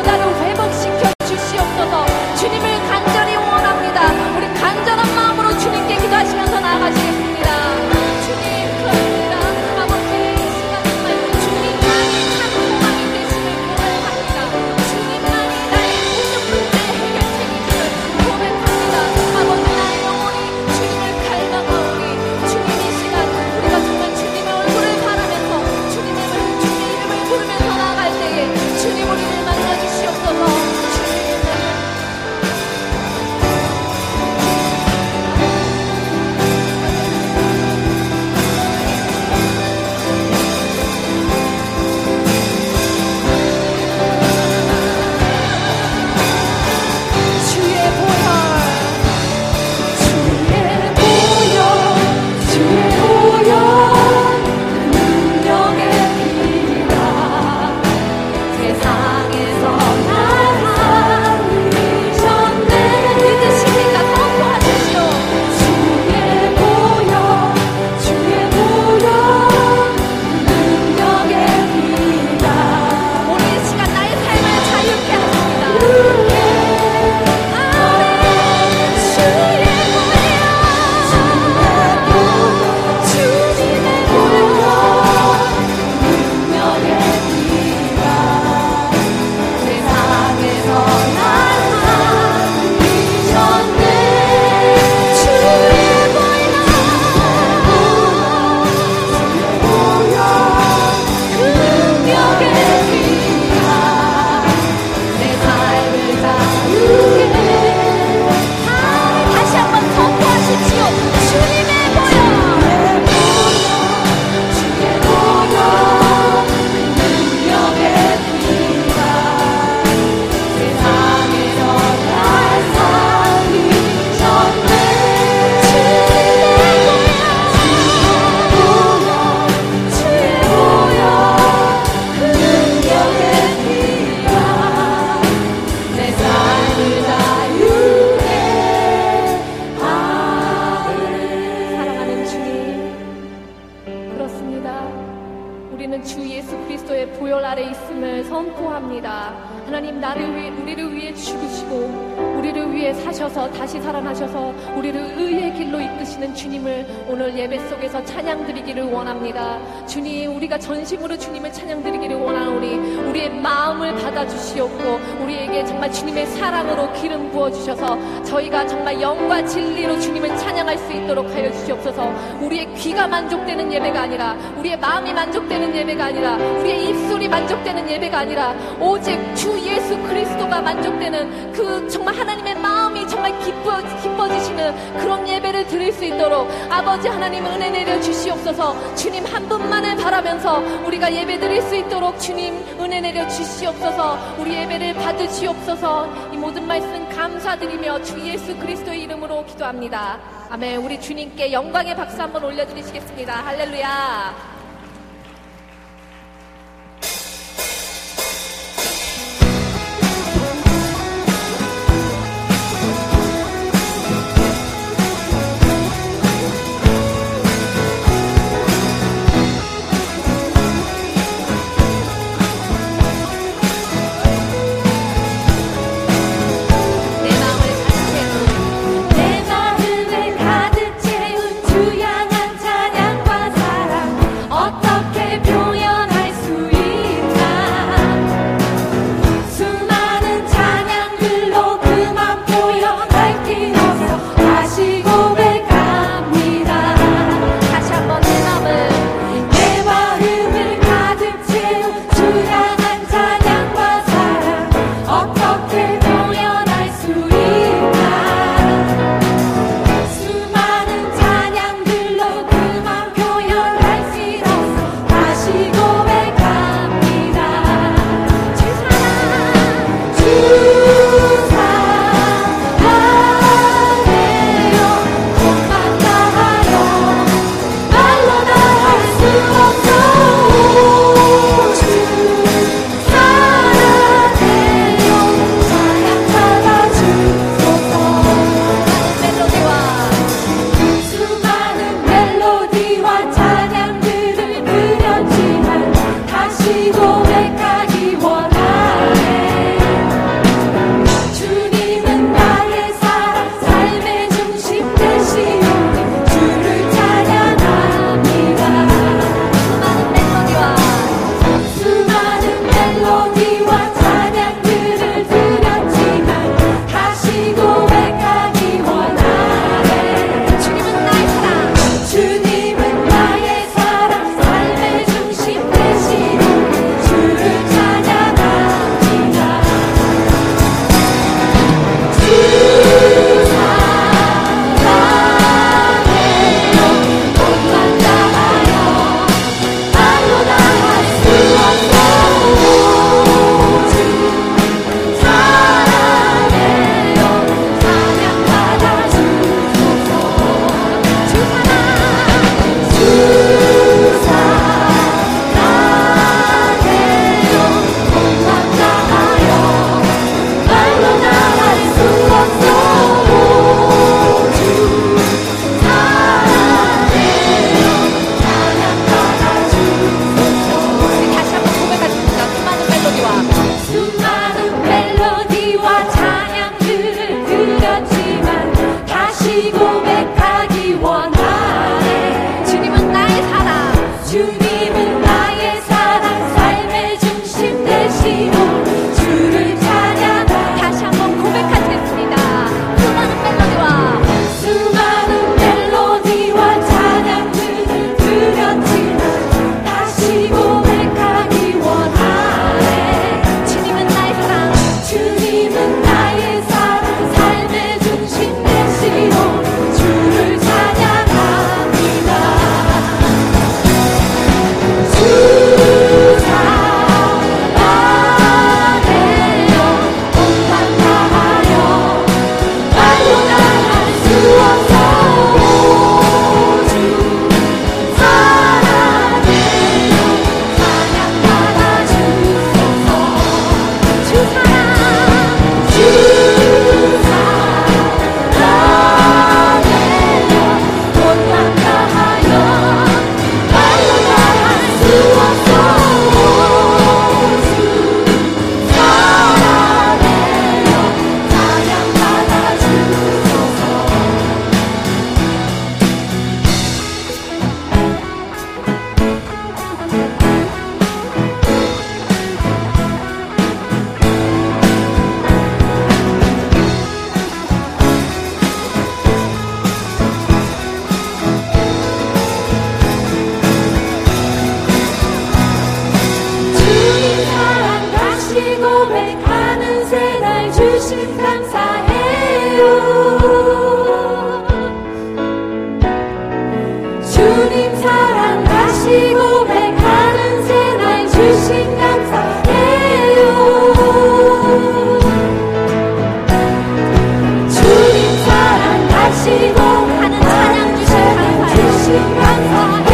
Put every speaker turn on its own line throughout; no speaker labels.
나를
우리는 주
예수
그리스도의
보혈 아래
있음을
선포합니다.
하나님 나를 위해 우리를 위해 죽으시고 우리를 위해
사셔서 다시 살아나셔서 우리를 의의 길로 이끄시는 주님을 오늘 예배 속에서 찬양드리기를 원합니다. 주님 우리가 전심으로 주님을 찬양드리기를 원하오니 우리의 마음을 받아주시옵고 우리에게 정말 주님의 사랑으로 기름 부어주셔서 저희가 정말 영과 진리로 주님을 찬양할 수 있도록 하여 주시옵소서 우리의 귀가 만족되는 예배가 아니라 우리의 마음이 만족되는 예배가 아니라 우리의 입술이 만족되는 예배가 아니라 오직 주 예수 그리스도가 만족되는 그 정말 하나님의 마음이 정말 기뻐, 기뻐지시는 그런 예배를 드릴 수 있도록 아버지 하나님 은혜 내려 주시옵소서 주님 한 분만을 바라면서 우리가 예배 드릴 수 있도록 주님 은혜 내려 주시옵소서 우리 예배를 받으시옵소서 이 모든 말씀 감사드리며 주 예수 그리스도의 이름으로 기도합니다. 아멘. 우리 주님께 영광의 박수 한번 올려드리시겠습니다. 할렐루야. 감사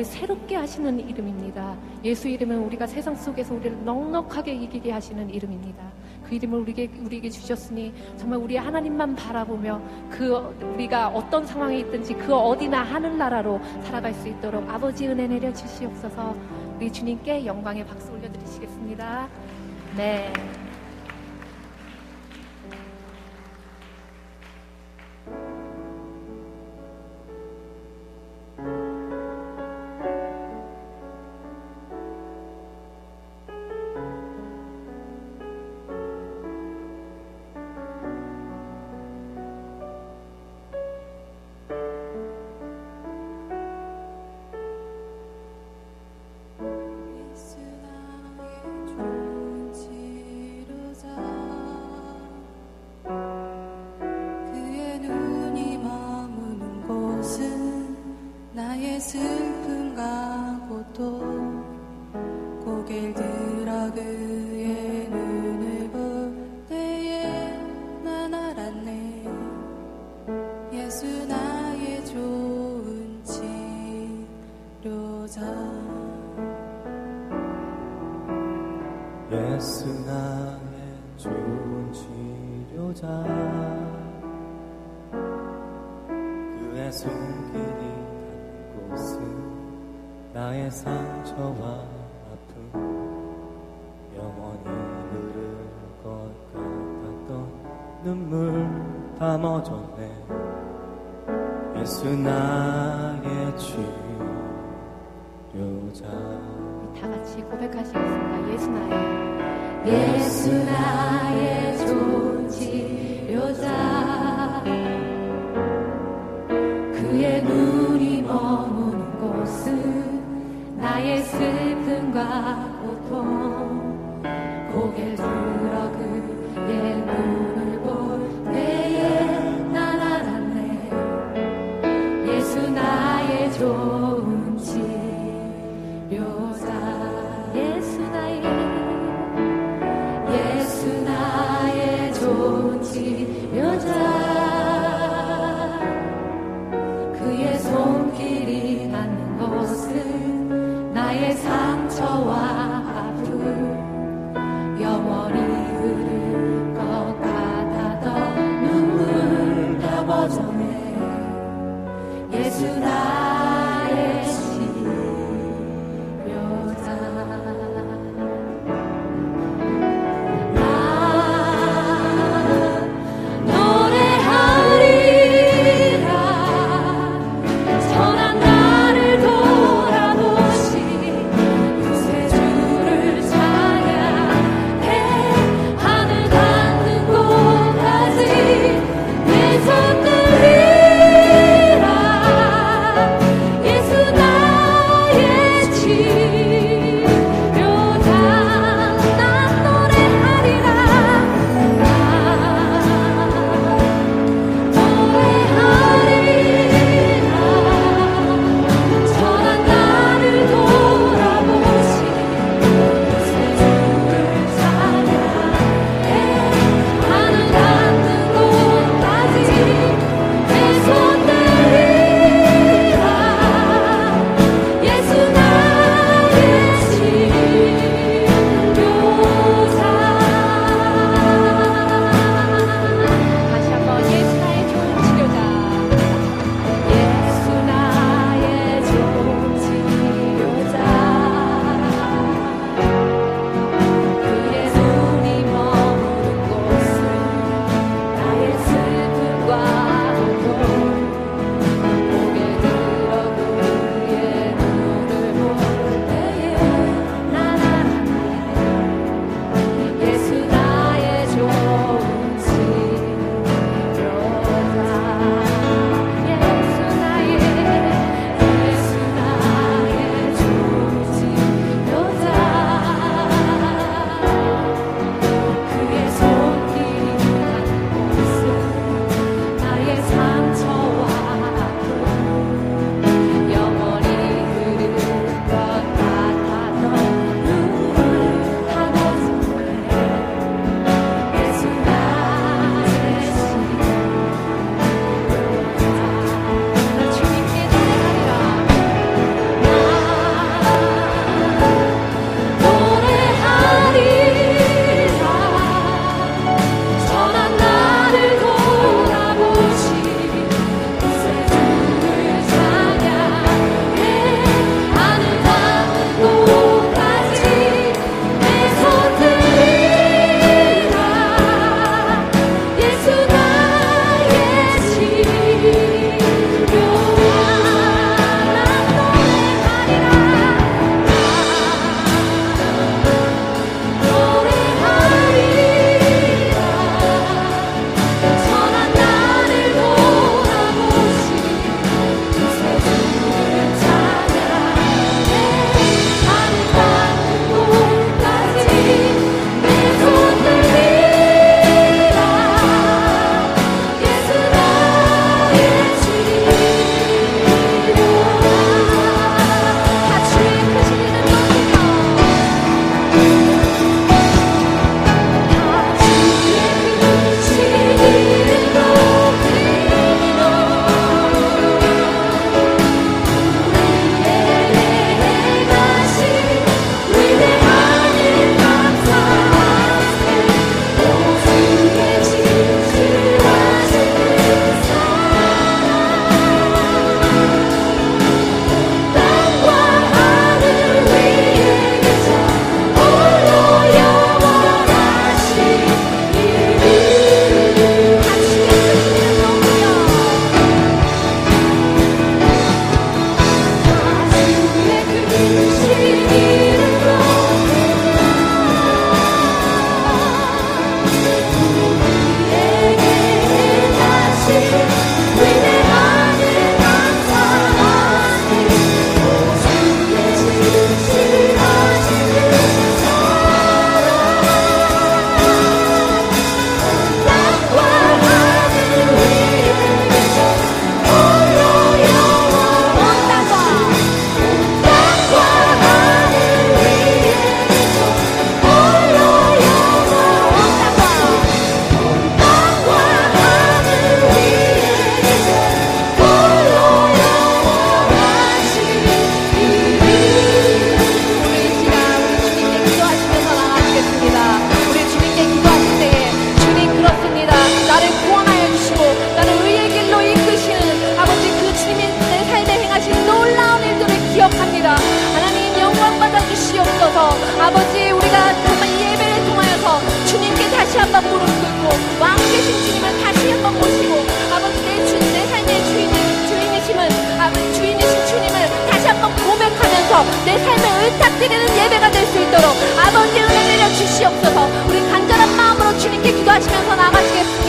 우리를 새롭게 하시는 이름입니다. 예수 이름은 우리가 세상 속에서 우리를 넉넉하게 이기게 하시는 이름입니다. 그 이름을 우리에게, 우리에게 주셨으니 정말 우리 하나님만 바라보며 그 우리가 어떤 상황에 있든지 그 어디나 하늘나라로 살아갈 수 있도록 아버지 은혜 내려 주시옵소서 우리 주님께 영광의 박수 올려드리시겠습니다. 네.
나의 좋은 치료자. 그의
손길이 닿는 곳은 나의 상처와 아픔. 영원히 흐를 것 같았던 눈물 다 멎었네. 예수 나의 치료자.
다 같이 고백하시겠습니다. 예수 나의
예수 나의 좋은 치료자 그의 눈이 머무는 곳은 나의 슬픔과 고통. 고개를 들어 그의 눈을 볼 때에 난 알았네. 예수 나의 좋은 치료